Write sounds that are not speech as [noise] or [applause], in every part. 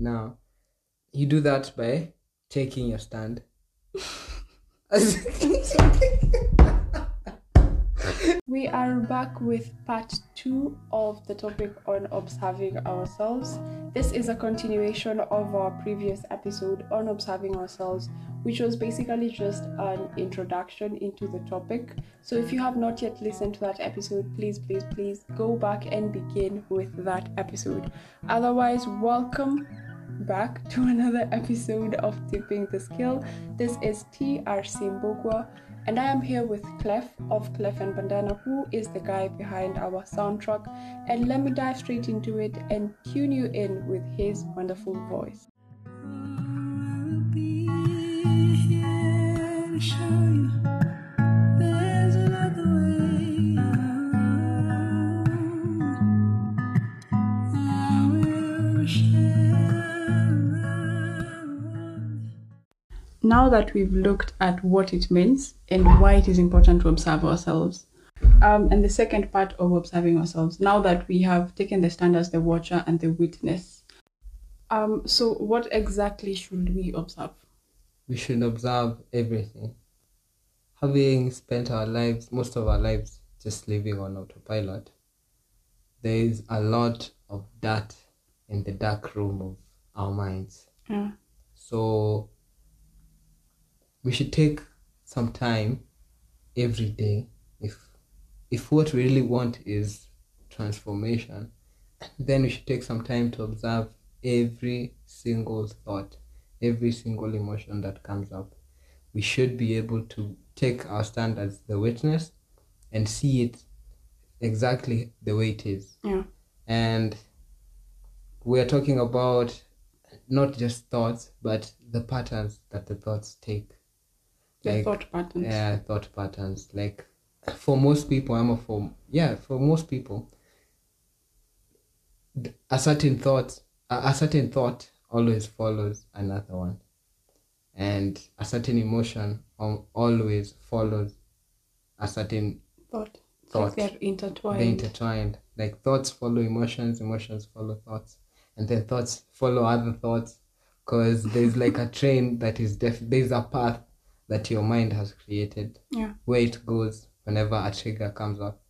Now, you do that by taking your stand. [laughs] We are back with part two of the topic on observing ourselves. This is a continuation of our previous episode on observing ourselves, which was basically just an introduction into the topic. So, if you have not yet listened to that episode, please, please, please go back and begin with that episode. Otherwise, welcome back [laughs] to another episode of Tipping the Scale. This is TRC Mbogwa, and I am here with Clef of Clef and Bandana, who is the guy behind our soundtrack. And let me dive straight into it and tune you in with his wonderful voice. Now that we've looked at what it means and why it is important to observe ourselves, um, and the second part of observing ourselves, now that we have taken the stand as the watcher and the witness, um, so what exactly should we observe? we should observe everything. Having spent our lives, most of our lives, just living on autopilot, there is a lot of dirt in the dark room of our minds. Yeah. So we should take some time every day if if what we really want is transformation, then we should take some time to observe every single thought, every single emotion that comes up. We should be able to take our stand as the witness and see it exactly the way it is. Yeah. And we are talking about not just thoughts, but the patterns that the thoughts take. The Like, thought patterns. Yeah, thought patterns. Like for most people, I'm a for yeah, for most people, a certain thought, a, a certain thought always follows another one, and a certain emotion um, always follows a certain Thought. Thought. Like they're intertwined. they're intertwined. Like thoughts follow emotions, emotions follow thoughts, and then thoughts follow other thoughts. Because there's like a train that is def. There's a path that your mind has created Yeah. where it goes whenever a trigger comes up.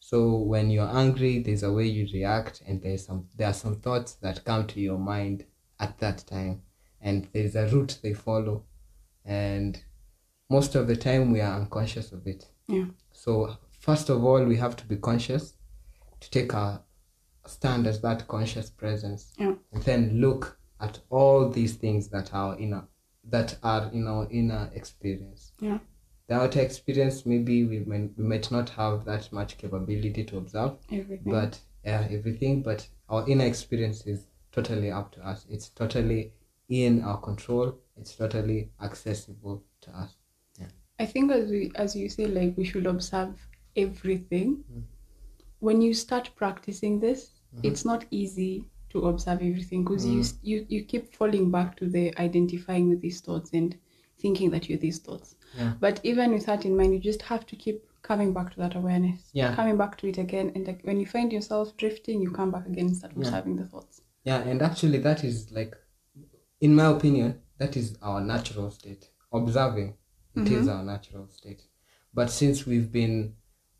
So when you're angry, there's a way you react, and there's some there are some thoughts that come to your mind at that time, and there's a route they follow, and most of the time we are unconscious of it. Yeah. So first of all, we have to be conscious to take a stand as that conscious presence, Yeah. and then look at all these things that are in a, that are in our inner experience. Yeah. The outer experience, maybe we might, we might not have that much capability to observe, Everything. but yeah, everything. But our inner experience is totally up to us. It's totally in our control. It's totally accessible to us. Yeah. I think as we as you say, like we should observe everything. Mm. When you start practicing this, Mhm. it's not easy to observe everything because you, Mm. s- you you keep falling back to the identifying with these thoughts and thinking that you're these thoughts. Yeah. But even with that in mind, you just have to keep coming back to that awareness. Yeah. Coming back to it again, and like, when you find yourself drifting, you come back again and start Yeah. observing the thoughts. Yeah, and actually, that is like, in my opinion, that is our natural state. Observing, it is our natural state. But since we've been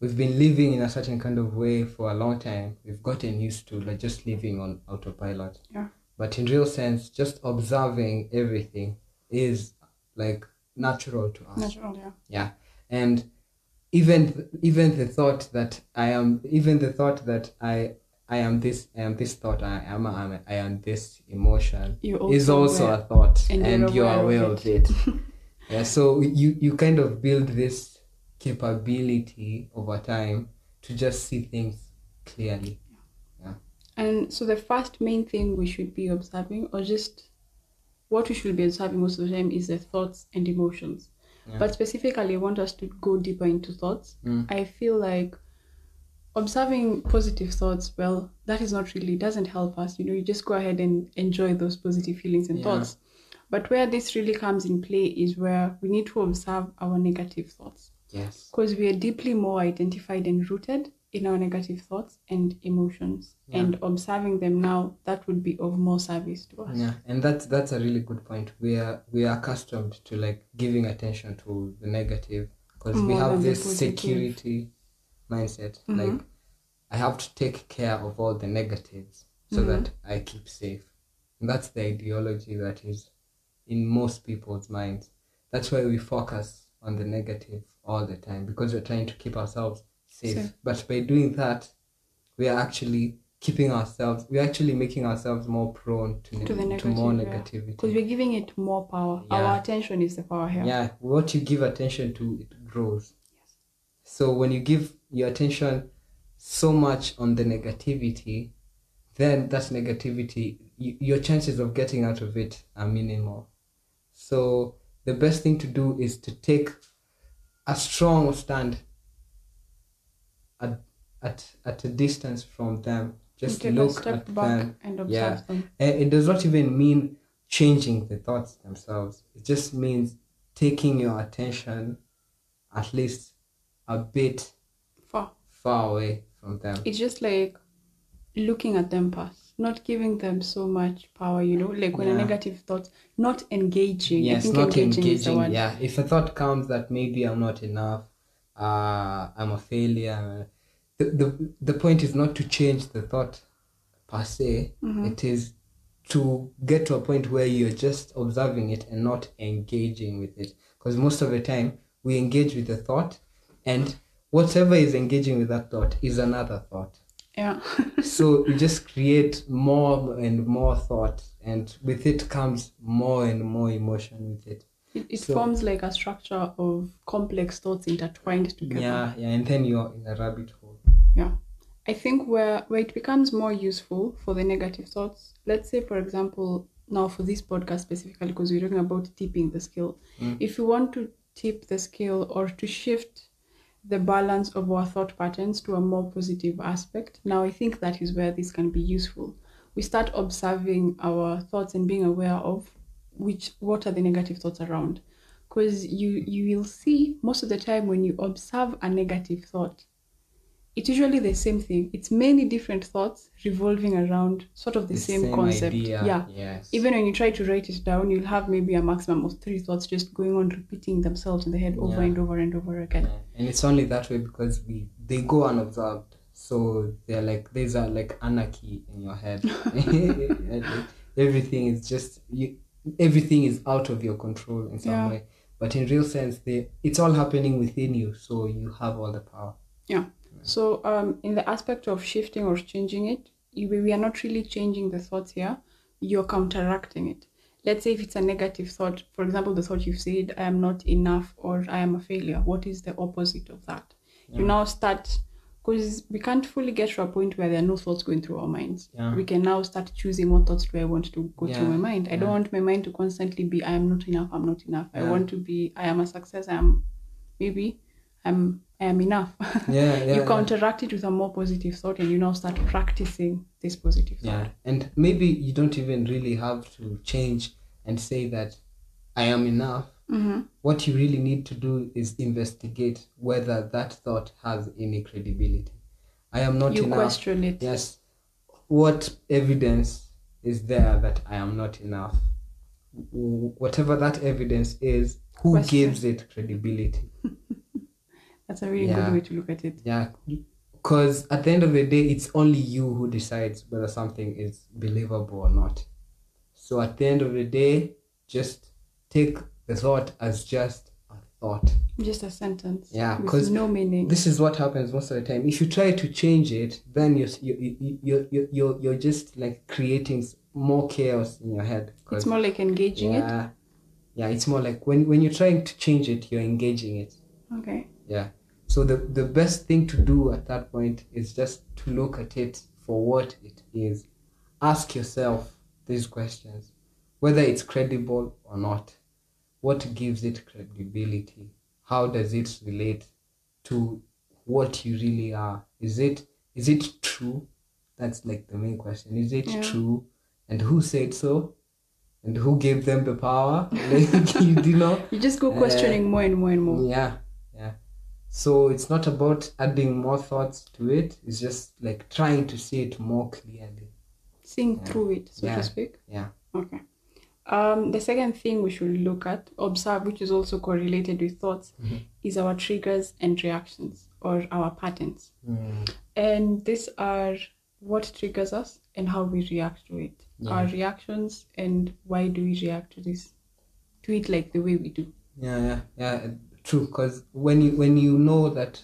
we've been living in a certain kind of way for a long time, we've gotten used to like just living on autopilot. Yeah. But in real sense, just observing everything is like natural to us. Natural, yeah. Yeah, and even even the thought that I am even the thought that I I am this I am this thought I am I am, I am this emotion You're is also also aware. a thought And and, you're aware of of it. [laughs] yeah, so you you kind of build this capability over time to just see things clearly. Yeah. And so the first main thing we should be observing, or just what we should be observing most of the time, is the thoughts and emotions. Yeah. But specifically, I want us to go deeper into thoughts. Mm. I feel like observing positive thoughts, well, that is not really doesn't help us. You know, you just go ahead and enjoy those positive feelings and Yeah. thoughts. But where this really comes in play is where we need to observe our negative thoughts Yes. because we are deeply more identified and rooted in our negative thoughts and emotions Yeah. and observing them now that would be of more service to us Yeah, and that's that's a really good point. We are we are accustomed to like giving attention to the negative because we have this security mindset. Mhm. Like I have to take care of all the negatives so Mhm. that I keep safe. And that's the ideology that is in most people's minds. That's why we focus on the negative all the time because we're trying to keep ourselves safe. But by doing that, we are actually keeping ourselves we're actually making ourselves more prone to, To the to more negativity. Because we're giving it more power. Yeah. our attention is the power here. Yeah. What you give attention to it grows. Yes. so when you give your attention so much on the negativity then that negativity y- your chances of getting out of it are minimal. So the best thing to do is to take a strong stand at at, at a distance from them just look step at back them and observe Yeah. them eh, it does not even mean changing the thoughts themselves. It just means taking your attention at least a bit far far away from them. it's just like looking at them pass not giving them so much power you know like when a negative thought not engaging yes, not engaging, engaging. Yeah, if a thought comes that maybe I'm not enough, uh, I'm a failure. The, the the point is not to change the thought per se. Mhm. It is to get to a point where you're just observing it and not engaging with it. Because most of the time we engage with the thought, and whatever is engaging with that thought is another thought. Yeah [laughs] so you just create more and more thought, and with it comes more and more emotion with it. it, it So- forms like a structure of complex thoughts intertwined together Yeah, yeah, and then you're in a rabbit hole. yeah i think where where it becomes more useful for the negative thoughts let's say for example now for this podcast specifically because we're talking about tipping the scale Mm. if you want to tip the scale or to shift the balance of our thought patterns to a more positive aspect. Now i think that is where this can be useful. We start observing our thoughts and being aware of which what are the negative thoughts around. Because you you will see most of the time when you observe a negative thought it's usually the same thing. It's many different thoughts revolving around sort of the, same, concept. idea, yeah. Yes. even when you try to write it down you'll have maybe a maximum of three thoughts just going on repeating themselves in the head over Yeah. and over and over again. Yeah, and it's only that way because we they go unobserved. So they're like there's a like anarchy in your head. [laughs] [laughs] Everything is just you everything is out of your control in some Yeah. way. But in real sense they it's all happening within you. So you have all the power So, um, in the aspect of shifting or changing it, you, we are not really changing the thoughts here. You're counteracting it. Let's say if it's a negative thought, for example, the thought you've said, I am not enough or I am a failure. What is the opposite of that? You now start, because we can't fully get to a point where there are no thoughts going through our minds. Yeah. We can now start choosing what thoughts do I want to go through my mind. I don't want my mind to constantly be, I am not enough, I'm not enough. I want to be, I am a success, I am, maybe, I'm, I am enough. [laughs] yeah yeah you yeah. counteract it with a more positive thought and you now start practicing this positive Yeah, thought. and maybe you don't even really have to change and say that I am enough. Mm-hmm. What you really need to do is investigate whether that thought has any credibility. I am not enough. You enough. question it. Yes. What evidence is there that I am not enough? Whatever that evidence is, who Question. gives it credibility? [laughs] That's a really Yeah. good way to look at it. Yeah, because at the end of the day, it's only you who decides whether something is believable or not. So at the end of the day, just take the thought as just a thought. Just a sentence. Yeah, because no meaning. This is what happens most of the time. If you try to change it, then you're you you you you you're, you're just like creating more chaos in your head. it's more like engaging yeah, yeah, it's more like when when you're trying to change it, you're engaging it. it. Okay. Yeah. So the the best thing to do at that point is just to look at it for what it is. Ask yourself these questions. Whether it's credible or not. What gives it credibility? How does it relate to what you really are? Is it is it true? That's like the main question. Is it Yeah. true? And who said so? And who gave them the power? [laughs] Like, [laughs] you, know? You just go Uh, questioning more and more and more. Yeah. So it's not about adding more thoughts to it. It's just like trying to see it more clearly. Seeing Yeah. through it, so Yeah. to speak. Yeah. Okay. Um, the second thing we should look at, observe, which is also correlated with thoughts, Mhm. is our triggers and reactions or our patterns. Mm, And these are what triggers us and how we react to it. Our reactions and why do we react to this, to it like the way we do. Yeah, yeah, yeah. True. Because when you when you know that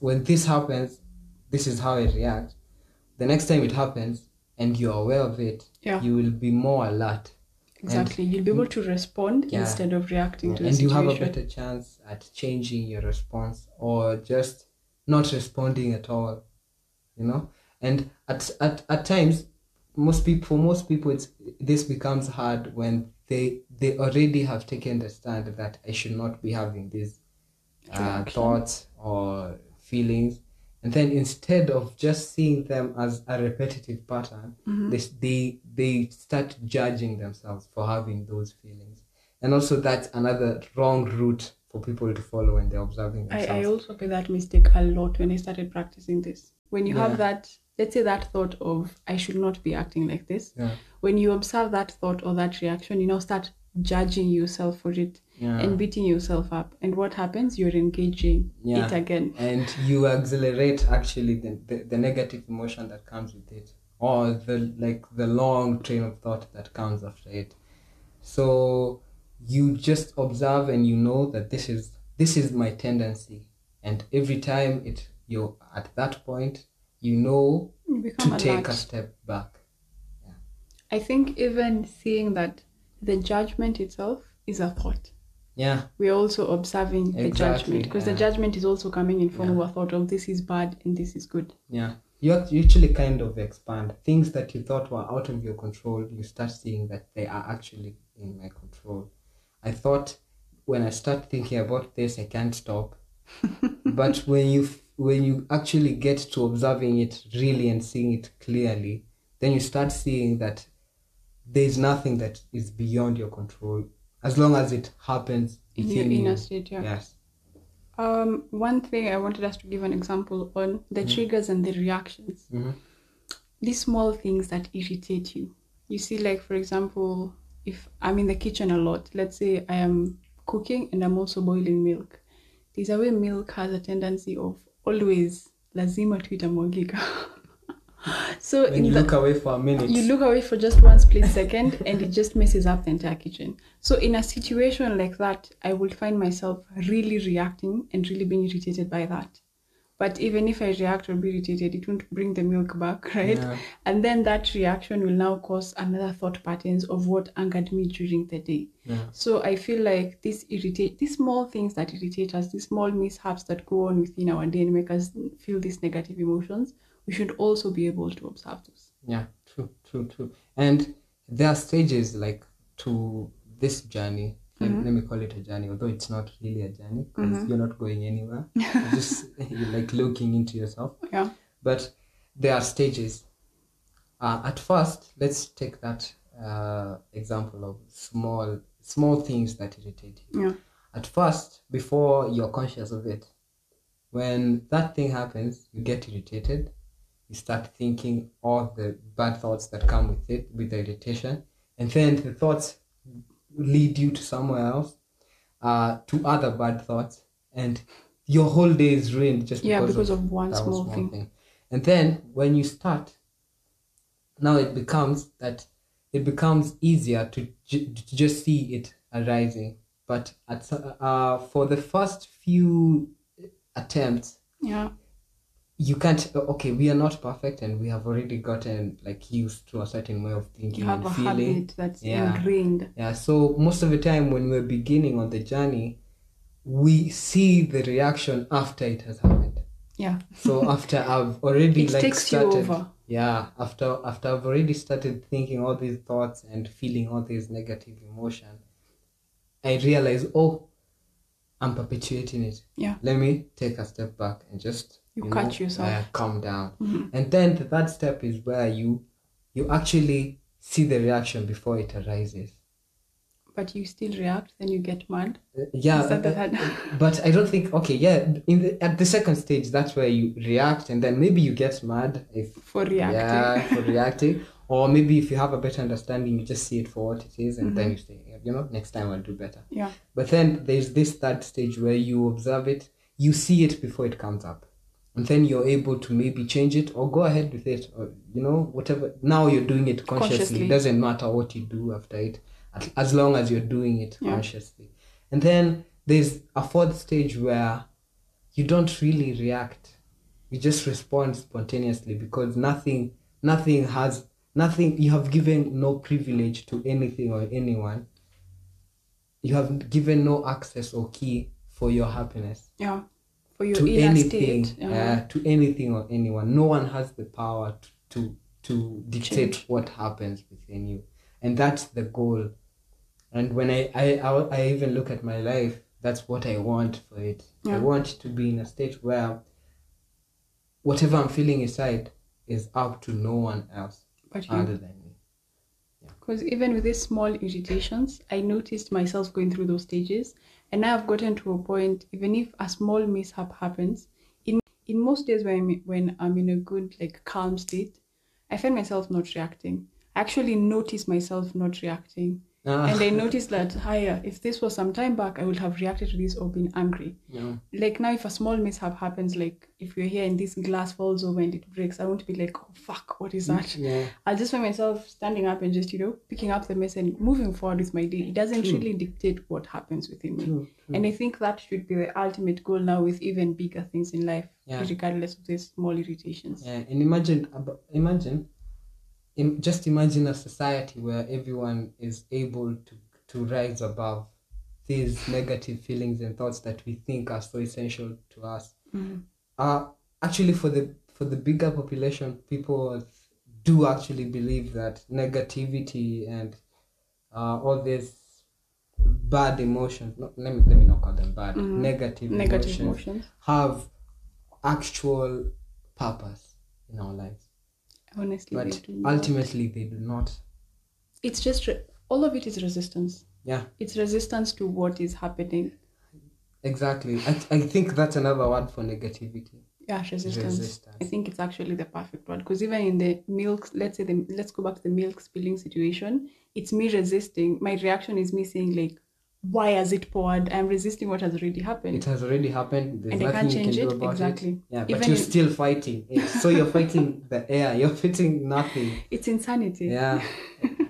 when this happens, this is how I react. The next time it happens, and you're aware of it, Yeah. you will be more alert. Exactly. You'll be able to respond Yeah. instead of reacting to the and you have a better chance at changing your response or just not responding at all you know and at at, at times most people for most people it's this becomes hard when they they already have taken the stand that i should not be having these uh, thoughts or feelings and then instead of just seeing them as a repetitive pattern Mhm. they, they they start judging themselves for having those feelings and also that's another wrong route for people to follow when they're observing I, themselves I also made that mistake a lot when I started practicing this. When you Yeah. have that, let's say that thought of, I should not be acting like this, yeah when you observe that thought or that reaction, you now start judging yourself for it yeah and beating yourself up. And what happens? You're engaging Yeah. it again. and you accelerate actually the, the, the negative emotion that comes with it or the like the long train of thought that comes after it so you just observe and you know that this is this is my tendency and every time it you're at that point you know You to take a step back I think even seeing that the judgment itself is a thought. yeah We're also observing the judgment because the judgment is also coming in form Yeah. of a thought of this is bad and this is good. Yeah. You actually kind of expand things that you thought were out of your control. You start seeing that they are actually in my control. I thought when I start thinking about this, I can't stop. [laughs] but when you when you actually get to observing it really and seeing it clearly, then you start seeing that there's nothing that is beyond your control as long as it happens In your inner state, yeah. Yes. Um, one thing I wanted us to give an example on the triggers and the reactions. Mhm. These small things that irritate you. You see, like for example, if I'm in the kitchen a lot, let's say I am cooking and I'm also boiling milk. There's a way milk has a tendency of always lazima tu itamwagika. [laughs] so When in you the, look away for a minute. you look away for just one split second and it just messes up the entire kitchen. So in a situation like that, I will find myself really reacting and really being irritated by that. But even if I react or be irritated, it won't bring the milk back, [laughs] right? Yeah. And then that reaction will now cause another thought patterns of what angered me during the day. Yeah. So I feel like this irritate these small things that irritate us, these small mishaps that go on within our day and make us feel these negative emotions, we should also be able to observe those. Yeah, true, true, true. And there are stages like to this journey. Let, let me call it a journey, although it's not really a journey because you're not going anywhere. [laughs] You're just [laughs] you're like looking into yourself. Yeah. But there are stages. Uh, at first, let's take that uh, example of small small things that irritate you. Yeah. At first, before you're conscious of it, when that thing happens, you get irritated. You start thinking all the bad thoughts that come with it, with the irritation, and then the thoughts lead you to somewhere else, uh, to other bad thoughts, and your whole day is ruined just Yeah, because, because of one that small thing. And then when you start, now it becomes that it becomes easier to, ju- to just see it arising. But at uh, for the first few attempts, Yeah. You can't. Okay, we are not perfect, and we have already gotten like used to a certain way of thinking You have and a feeling. habit that's Yeah. ingrained. Yeah, so most of the time when we're beginning on the journey, we see the reaction after it has happened. Yeah. So [laughs] after I've already It like takes you started, over. yeah, after after I've already started thinking all these thoughts and feeling all these negative emotion, I realize, oh, I'm perpetuating it. Yeah. Let me take a step back and just You catch yourself. uh, calm down. Mhm. And then the third step is where you you actually see the reaction before it arises. but you still react, then you get mad. Uh, yeah Is that the uh, third? [laughs] but i don't think okay yeah in the, at the second stage that's where you react and then maybe you get mad if For reacting. yeah for reacting [laughs] or maybe if you have a better understanding you just see it for what it is and then you say you know next time i'll do better Yeah. but then there's this third stage where you observe it you see it before it comes up and then you're able to maybe change it or go ahead with it or you know whatever now you're doing it consciously, Consciously. it doesn't matter what you do after it as long as you're doing it Yeah. consciously and then there's a fourth stage where you don't really react you just respond spontaneously because nothing nothing has nothing you have given no privilege to anything or anyone you have given no access or key for your happiness Yeah. For your to anything state. uh, to anything or anyone. No one has the power to to, to dictate Change. what happens within you. And that's the goal. And when I, I I I even look at my life that's what i want for it. I want to be in a state where whatever i'm feeling inside is up to no one else but you other than me. Because even with these small irritations, I noticed myself going through those stages, and I've gotten to a point. Even if a small mishap happens, in in most days when I'm, when I'm in a good like calm state, I find myself not reacting. I actually notice myself not reacting, Ah, and I notice that higher. If this was some time back, I would have reacted to this or been angry. know, Like now, if a small mishap happens, like if you're here and this glass falls over and it breaks, I won't be like, oh fuck, what is that? yeah I'll just find myself standing up and just, you know, picking up the mess and moving forward with my day. It doesn't True. really dictate what happens within me. true, true. And I think that should be the ultimate goal now with even bigger things in life, Yeah. regardless of these small irritations. Yeah, and imagine, imagine, im- just imagine a society where everyone is able to to rise above these negative feelings and thoughts that we think are so essential to us. Mhm. Uh actually, for the for the bigger population, people do actually believe that negativity and uh, all these bad emotions. No, let me let me not call them bad. Mhm. Negative, Negative emotions emotions. have actual purpose in our lives Honestly, but ultimately they do not it's just re- all of it is resistance. yeah It's resistance to what is happening. exactly i, I think that's another word for negativity Yeah, resistance. resistance I think it's actually the perfect word because even in the milk, let's say the let's go back to the milk spilling situation. It's me resisting. My reaction is me saying like, "Why has it poured?" I'm resisting what has already happened, it has already happened there's and I can't you can change it exactly. it yeah but Even you're in- still fighting so you're fighting the air you're fighting nothing [laughs] It's insanity. yeah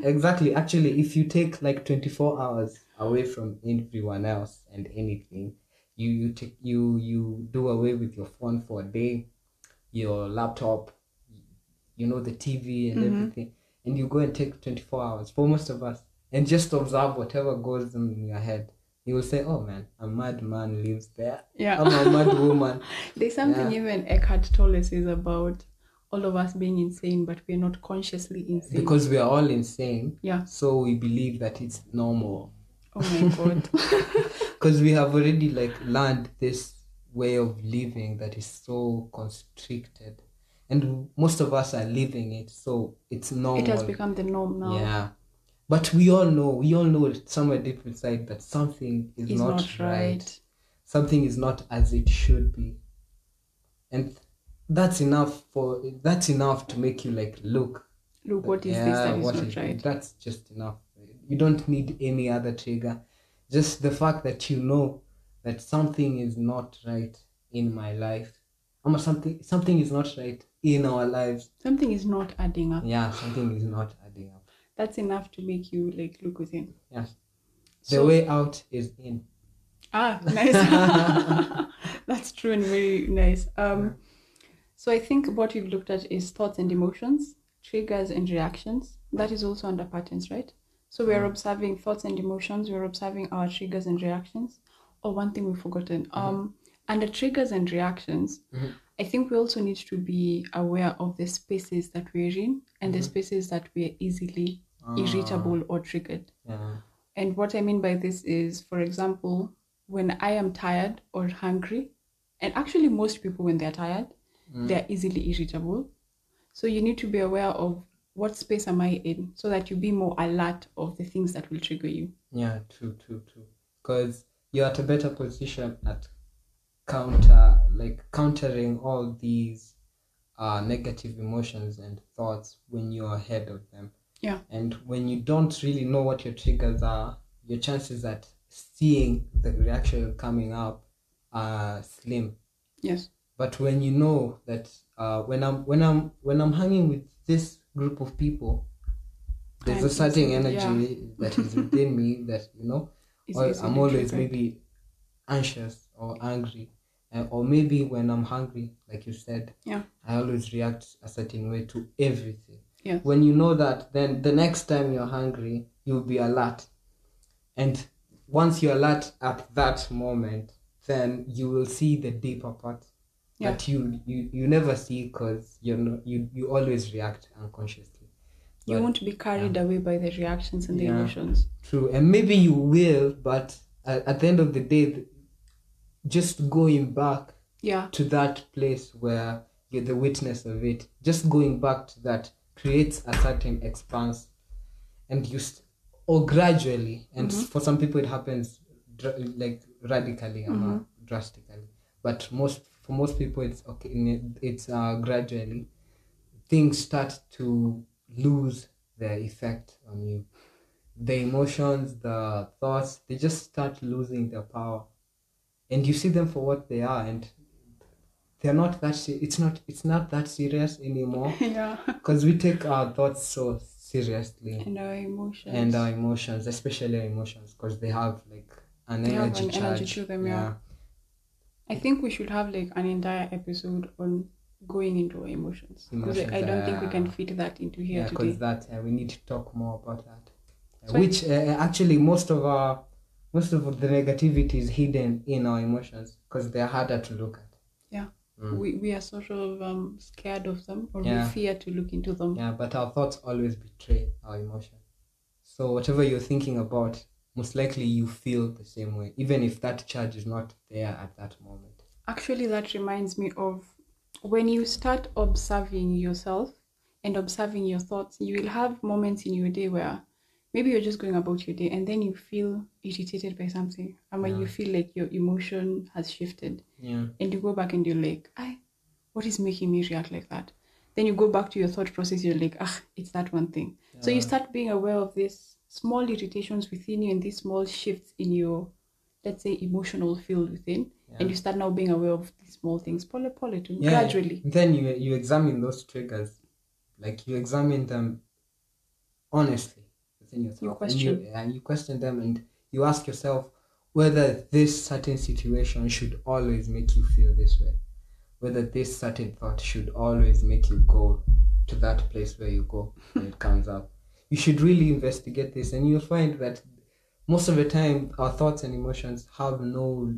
exactly actually if you take like 24 hours away from everyone else and anything you you take you you do away with your phone for a day your laptop you know the tv and Mhm. everything and you go and take 24 hours for most of us and just observe whatever goes on in your head you will say oh man a mad man lives there Yeah. i'm a mad [laughs] woman There's something Yeah. even Eckhart Tolle says about all of us being insane, but we're not consciously insane. because we are all insane yeah. so we believe that it's normal Oh my god. [laughs] [laughs] because we have already like learned this way of living that is so constricted and most of us are living it so it's normal it has become the norm now. yeah but we all know we all know somewhere deep inside that something is not, not right. right. something is not as it should be and that's enough for that's enough to make you like look Look, what is this that is what not is- right? That's just enough. You don't need any other trigger. Just the fact that you know that something is not right in my life. Or something something is not right in our lives. Something is not adding up. Yeah, something is not. That's enough to make you like look within. Yes. The So- way out is in. Ah, nice. [laughs] That's true and very nice. Um, so I think what we've looked at is thoughts and emotions, triggers and reactions. That is also under patterns, right? So we're observing thoughts and emotions. We're observing our triggers and reactions. Oh, one thing we've forgotten. Um, under triggers and reactions, Mhm. I think we also need to be aware of the spaces that we're in and the spaces that we're easily irritable or triggered. Yeah. And what I mean by this is, for example, when I am tired or hungry, and actually most people when they're tired, Mm. they're easily irritable. So you need to be aware of what space am I in so that you be more alert of the things that will trigger you. Yeah, true, true, true. Because you're at a better position at counter, like countering all these uh, negative emotions and thoughts when you're ahead of them. Yeah. And when you don't really know what your triggers are, your chances at seeing the reaction coming up are slim. Yes. But when you know that uh, when I'm when I'm when I'm hanging with this group of people, there's I'm a certain energy that is within me that you know [laughs] or I'm always triggered. maybe anxious or angry, uh, or maybe when I'm hungry, like you said, Yeah. I always react a certain way to everything. Yes. When you know that, then the next time you're hungry, you'll be alert, and once you're alert at that moment, then you will see the deeper part Yeah. that you you you never see because you're not, you you always react unconsciously. You won't be carried away by the reactions and the Yeah. emotions. True, and maybe you will, but at, at the end of the day, just going back Yeah. to that place where you're the witness of it, just going back to that creates a certain expanse, and you, st- or gradually, and Mhm. for some people it happens dr- like radically or Mhm. drastically, but most for most people it's okay, it's uh, gradually. Things start to lose their effect on you the emotions, the thoughts, they just start losing their power, and you see them for what they are, and they're not that. Se- it's not. It's not that serious anymore [laughs] yeah. because we take our thoughts so seriously And our emotions. and our emotions, especially our emotions, because they have like an They energy an energy to them, yeah. I think we should have like an entire episode on going into our emotions because I, don't think we can uh, fit that into here yeah, today. because that uh, we need to talk more about that. Uh, So Which uh, actually most of our most of the negativity is hidden in our emotions because they're harder to look at. Mm. We we are sort of um, scared of them or Yeah. we fear to look into them. Yeah, but our thoughts always betray our emotion. So whatever you're thinking about, most likely you feel the same way, even if that charge is not there at that moment. Actually, that reminds me of when you start observing yourself and observing your thoughts, you will have moments in your day where maybe you're just going about your day and then you feel irritated by something, and when you feel like your emotion has shifted, Yeah. and you go back and you're like, I, what is making me react like that? Then you go back to your thought process, you're like, ah, it's that one thing. So you start being aware of these small irritations within you and these small shifts in your, let's say, emotional field within. Yeah. And you start now being aware of these small things, pole pole, to Yeah. gradually. Then you you examine those triggers, like you examine them honestly within yourself. You question. And you, and you question them and you ask yourself whether this certain situation should always make you feel this way. Whether this certain thought should always make you go to that place where you go [laughs] when it comes up. You should really investigate this and you'll find that most of the time our thoughts and emotions have no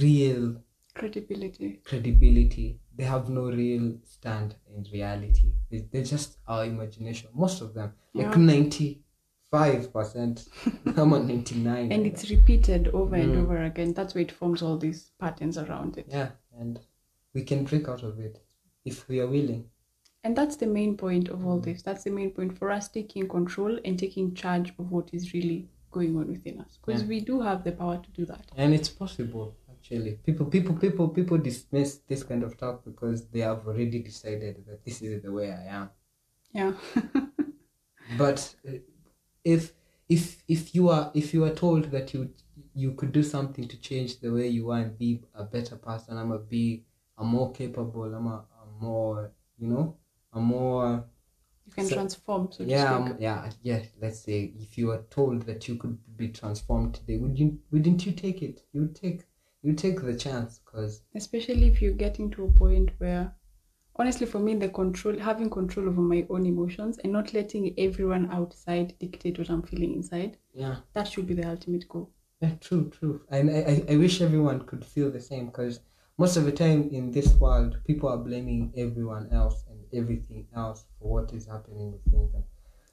real credibility credibility they have no real stand in reality they, are just our imagination most of them yeah. like 90 five percent. I'm on ninety nine. And it's repeated over and Mm. over again. That's why it forms all these patterns around it. yeah, and we can break out of it if we are willing. And that's the main point of all this. That's the main point for us taking control and taking charge of what is really going on within us. Because Yeah. we do have the power to do that. And it's possible actually. People, people, people, people dismiss this kind of talk because they have already decided that this is the way I am. Yeah. [laughs] but uh, if if if you are if you are told that you you could do something to change the way you are and be a better person i'm a be a more capable i'm a, a more you know a more you can So- transform, so yeah um, yeah yeah let's say if you are told that you could be transformed today would you wouldn't you take it? You take you take the chance because Especially if you're getting to a point where, honestly, for me, the control, having control over my own emotions and not letting everyone outside dictate what I'm feeling inside, yeah that should be the ultimate goal. Yeah, true, true. And I, I, I wish everyone could feel the same because most of the time in this world, people are blaming everyone else and everything else for what is happening within them.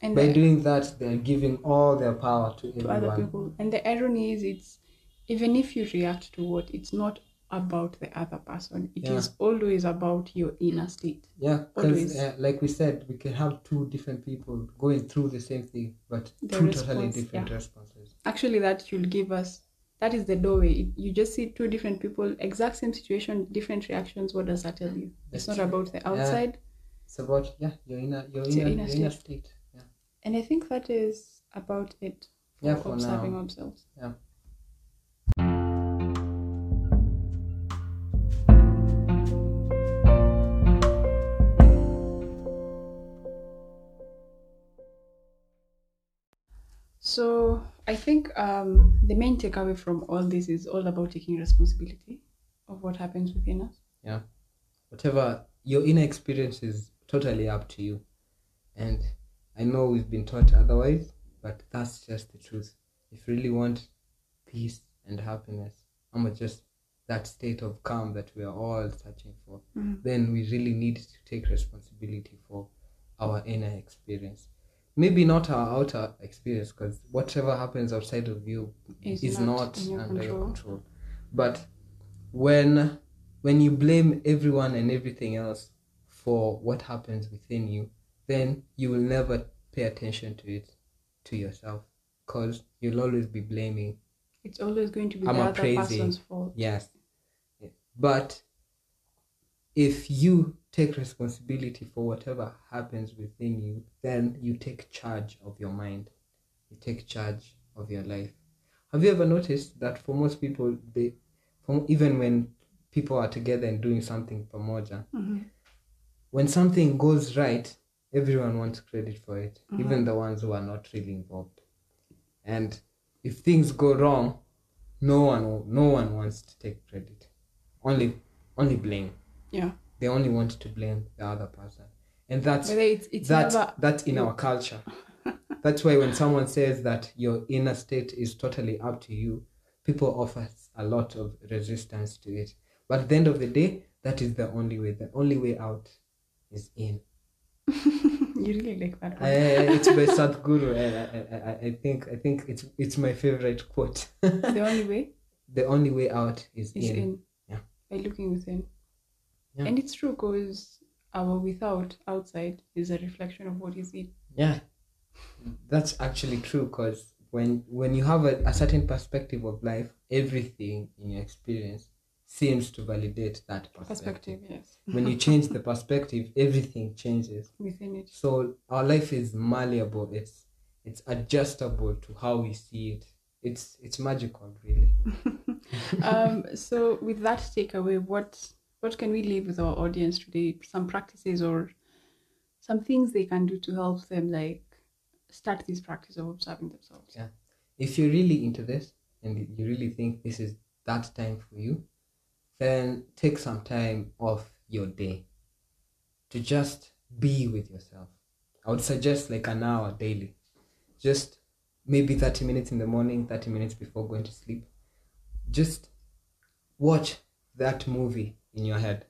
And By the- doing that, they're giving all their power to to everyone. other people. And the irony is, it's even if you react to what, it's not about the other person. It is Yeah. always about your inner state. Yeah, because uh, like we said, we can have two different people going through the same thing, but The two totally different yeah. responses. Actually, that should give us. That is the doorway. You just see two different people, exact same situation, different reactions. What does that tell you? It's not true. about the outside. It's about yeah, your inner your inner, your inner your inner state. Yeah. And I think that is about it for Yeah, for observing now. ourselves. Yeah. So I think um, the main takeaway from all this is all about taking responsibility of what happens within us. Yeah. Whatever your inner experience is totally up to you. And I know we've been taught otherwise, but that's just the truth. If you really want peace and happiness, I'm just that state of calm that we are all searching for, Mhm. then we really need to take responsibility for our inner experience. Maybe not our outer experience, because whatever happens outside of you Is is not not, your under your control. control. But when when you blame everyone and everything else for what happens within you, then you will never pay attention to it to yourself because you'll always be blaming It's always going to be I'm the a other person's fault. Yes. But if you take responsibility for whatever happens within you, then you take charge of your mind. You take charge of your life. Have you ever noticed that for most people, they, even when people are together and doing something pamoja, Mhm. when something goes right, everyone wants credit for it, even the ones who are not really involved. And if things go wrong, no one no one wants to take credit. Only only blame. Yeah. They only want to blame the other person. And that's it's it's that's never that's in our culture. [laughs] that's why when someone says that your inner state is totally up to you, people offer a lot of resistance to it. But at the end of the day, that is the only way. The only way out is in. [laughs] you really like that one. Uh, it's by Sadhguru. I, I, I, I think I think it's it's my favorite quote. the only way [laughs] the only way out is, is in. in. Yeah. By looking within. Yeah. And it's true because our without outside is a reflection of what is in. Yeah, that's actually true. Because when when you have a, a certain perspective of life, everything in your experience seems to validate that perspective. Perspective, yes. when you change the [laughs] perspective, everything changes. within it. So our life is malleable. It's it's adjustable to how we see it. It's it's magical, really. [laughs] um, so with that takeaway, what what can we leave with our audience today? Some practices or some things they can do to help them like start this practice of observing themselves. Yeah. If you're really into this and you really think this is that time for you, then take some time off your day to just be with yourself. I would suggest like an hour daily. Just maybe 30 minutes in the morning, 30 minutes before going to sleep. Just watch that movie in your head.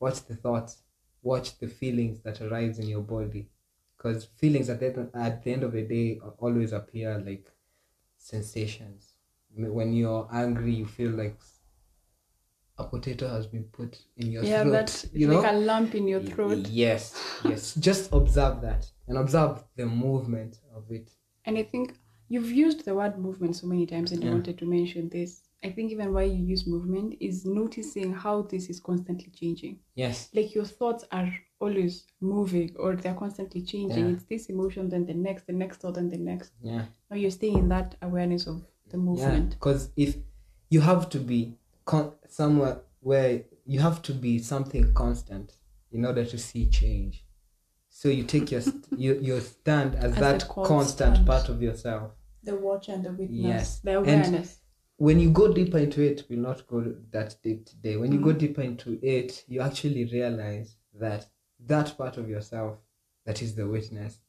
Watch the thoughts. Watch the feelings that arise in your body. Because feelings at the, at the end of the day always appear like sensations. When you're angry, you feel like a potato has been put in your yeah, throat. Yeah, that's you know? like a lump in your throat. Yes, yes. Just observe that and observe the movement of it. And I think you've used the word movement so many times, and I wanted to mention this. I think even why you use movement is noticing how this is constantly changing. Yes, Like your thoughts are always moving or they're constantly changing. Yeah. It's this emotion, then the next, the next thought, and the next. yeah. Now you're staying in that awareness of the Yeah, movement. because if you have to be con- somewhere where you have to be something constant in order to see change. So you take your st- [laughs] you, your stand as, As that constant constant. part of yourself. The watch and the witness. Yes. The And- awareness. When you go deeper into it, we'll not go that deep today. When you go Mhm. deeper into it, you actually realize that that part of yourself, that is the witness,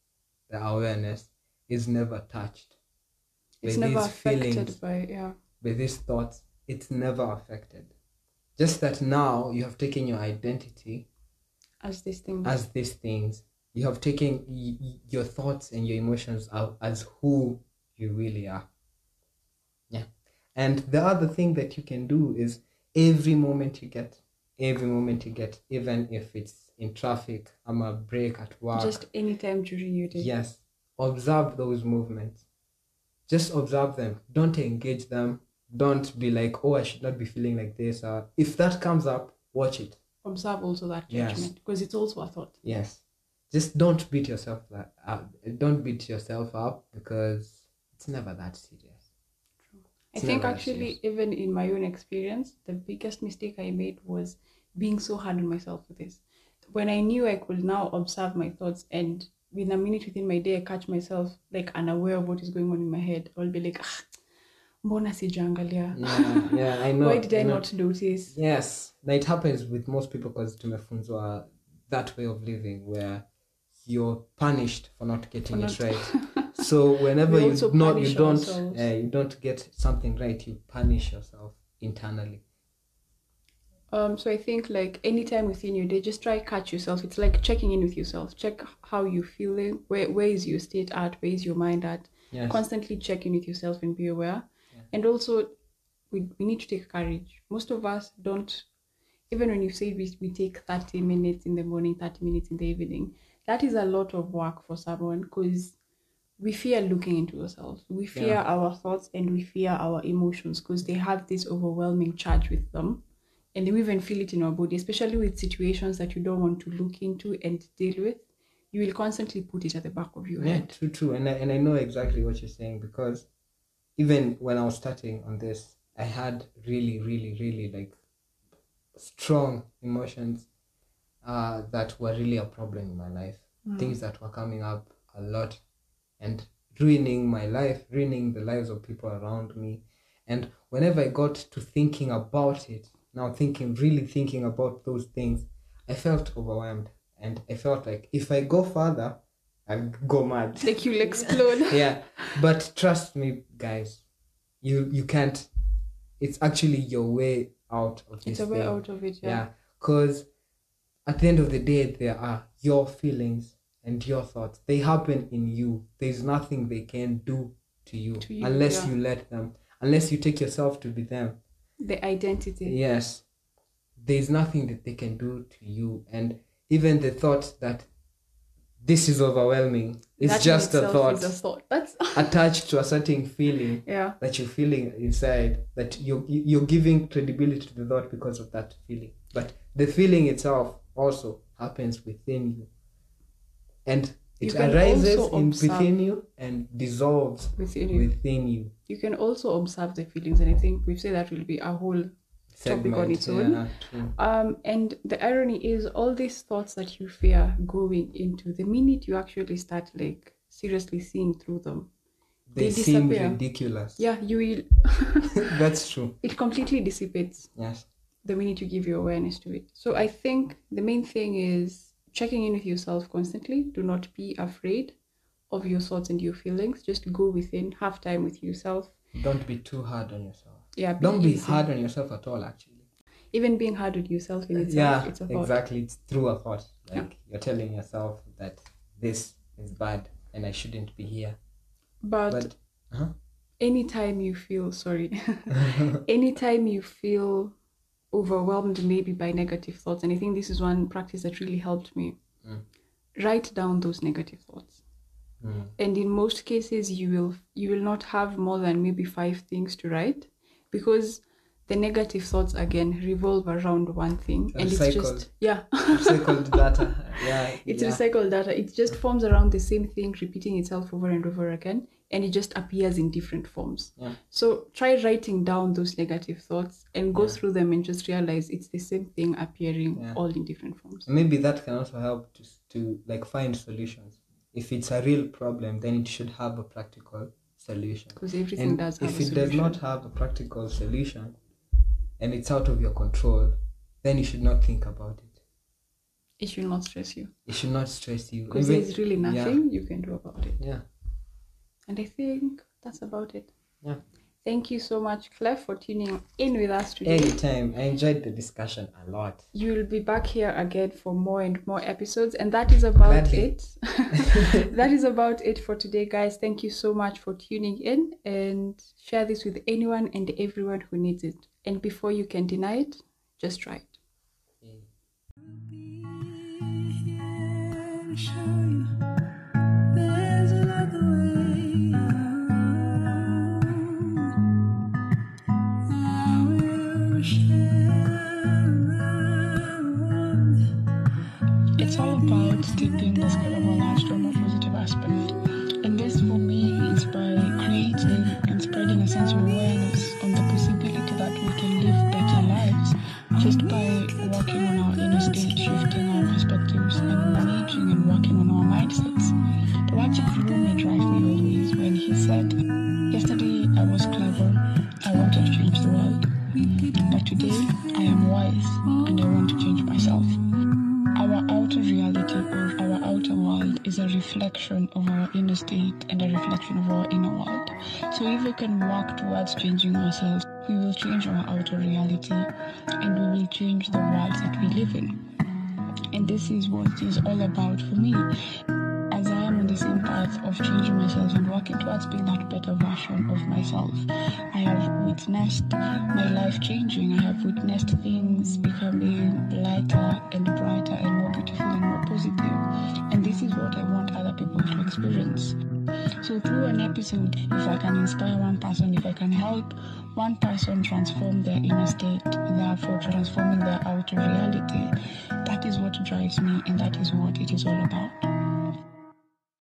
the awareness, is never touched. it's by never these affected feelings. by yeah. by these thoughts, it's never affected. Just that now you have taken your identity As this thing. as these things. You have taken y- y- your thoughts and your emotions out as who you really are. And the other thing that you can do is every moment you get, every moment you get, even if it's in traffic, I'm a break at work. Just anytime during your day. Yes. Observe those movements. Just observe them. Don't engage them. Don't be like, oh, I should not be feeling like this. Uh, if that comes up, watch it. Observe also that Yes. judgment because it's also a thought. Yes. Just don't beat yourself like uh, don't beat yourself up because it's never that serious. I think actually, even in my own experience, the biggest mistake I made was being so hard on myself for this. When I knew I could now observe my thoughts and within a minute within my day, I catch myself like unaware of what is going on in my head, I'll be like, ah, mbona sijaangalia? Yeah, yeah, I [laughs] know. Why did I know. not notice? Yes, na it happens with most people because tumefunzwa that way of living where you're punished for not getting For it not- right. [laughs] so whenever you not you don't uh, you don't get something right, you punish yourself internally. Um, so I think like anytime within your day, just try catch yourself. It's like checking in with yourself. Check how you feeling. Where where is your state at? Where is your mind at? Yes. constantly check in with yourself and be aware. Yeah. And also, we, we need to take courage. Most of us don't, even when you say we, we take 30 minutes in the morning, 30 minutes in the evening, that is a lot of work for someone because we fear looking into ourselves. We fear Yeah. our thoughts and we fear our emotions because they have this overwhelming charge with them. And we even feel it in our body, especially with situations that you don't want to look into and deal with. You will constantly put it at the back of your Yeah, head. true, true. And I, and I know exactly what you're saying because even when I was starting on this, I had really, really, really like strong emotions uh, that were really a problem in my life. Things that were coming up a lot and ruining my life, ruining the lives of people around me. And whenever I got to thinking about it, now thinking, really thinking about those things, I felt overwhelmed. And I felt like if I go further, I'll go mad [laughs] Like you'll explode. [laughs] yeah but trust me guys you you can't it's actually your way out of this it's a way thing. out of it yeah, yeah because at the end of the day there are your feelings and your thoughts. They happen in you. There's nothing they can do to you, To you, unless yeah. you let them unless you take yourself to be them. The identity. Yes. There's nothing that they can do to you. And even the thought that this is overwhelming it's That just a thought a thought. That's [laughs] attached to a certain feeling yeah. that you're feeling inside that you're, you're giving credibility to the thought because of that feeling. But the feeling itself also happens within you and it arises in within you and dissolves within you within you you can also observe the feelings and i think we've said that will be a whole Topic on its own. yeah, um and the irony is all these thoughts that you fear going into the minute you actually start like seriously seeing through them they, they seem disappear. ridiculous yeah you will [laughs] [laughs] that's true it completely dissipates yes the minute you give your awareness to it. So I think the main thing is checking in with yourself constantly. Do not be afraid of your thoughts and your feelings. Just go within, have time with yourself. don't be too hard on yourself Yeah, don't be easy. hard on yourself at all actually Even being hard on yourself in itself, yeah it's a thought. exactly it's through a thought like Yeah. you're telling yourself that this is bad and i shouldn't be here But, but huh? anytime you feel sorry, [laughs] [laughs] anytime you feel overwhelmed maybe by negative thoughts, and I think this is one practice that really helped me. Mm. Write down those negative thoughts. Mm. and in most cases you will you will not have more than maybe five things to write because the negative thoughts again revolve around one thing and it's just yeah [laughs] recycled data yeah it's yeah. recycled data it just forms around the same thing repeating itself over and over again and it just appears in different forms. Yeah. so try writing down those negative thoughts and go Yeah. through them and just realize it's the same thing appearing Yeah. all in different forms. Maybe that can also help to, to like find solutions. If it's a real problem then it should have a practical solution. Because everything and does have if it does not have a practical solution and it's out of your control then you should not think about it. It should not stress you. It should not stress you. Because there's really nothing you can do about it. Yeah And I think that's about it. Yeah. Thank you so much, Clef, for tuning in with us today. anytime i enjoyed the discussion a lot You will be back here again for more and more episodes. And that is about Gladly. it. [laughs] that is about it for today, guys. Thank you so much for tuning in and share this with anyone and everyone who needs it. And before you can deny it, just try it. There's just by working on our inner state, shifting our perspectives and managing and working on our mindsets. The words of Rumi drive me always when he said, Yesterday I was clever, I wanted to change the world. But today I am wise and I want to change myself. Our outer reality or our outer world is a reflection of our inner state and a reflection of our inner world. So if we can work towards changing ourselves, will change our outer reality and we will change the world that we live in. And this is what is all about for me. As I am on the same path of changing myself and working towards being that better version of myself, I have witnessed my life changing. I have witnessed things becoming lighter and brighter and more beautiful and more positive. And this is what I want other people to experience. So through an episode, if I can inspire one person, if I can help one person transform their inner state, therefore transforming their outer reality, that is what drives me and that is what it is all about.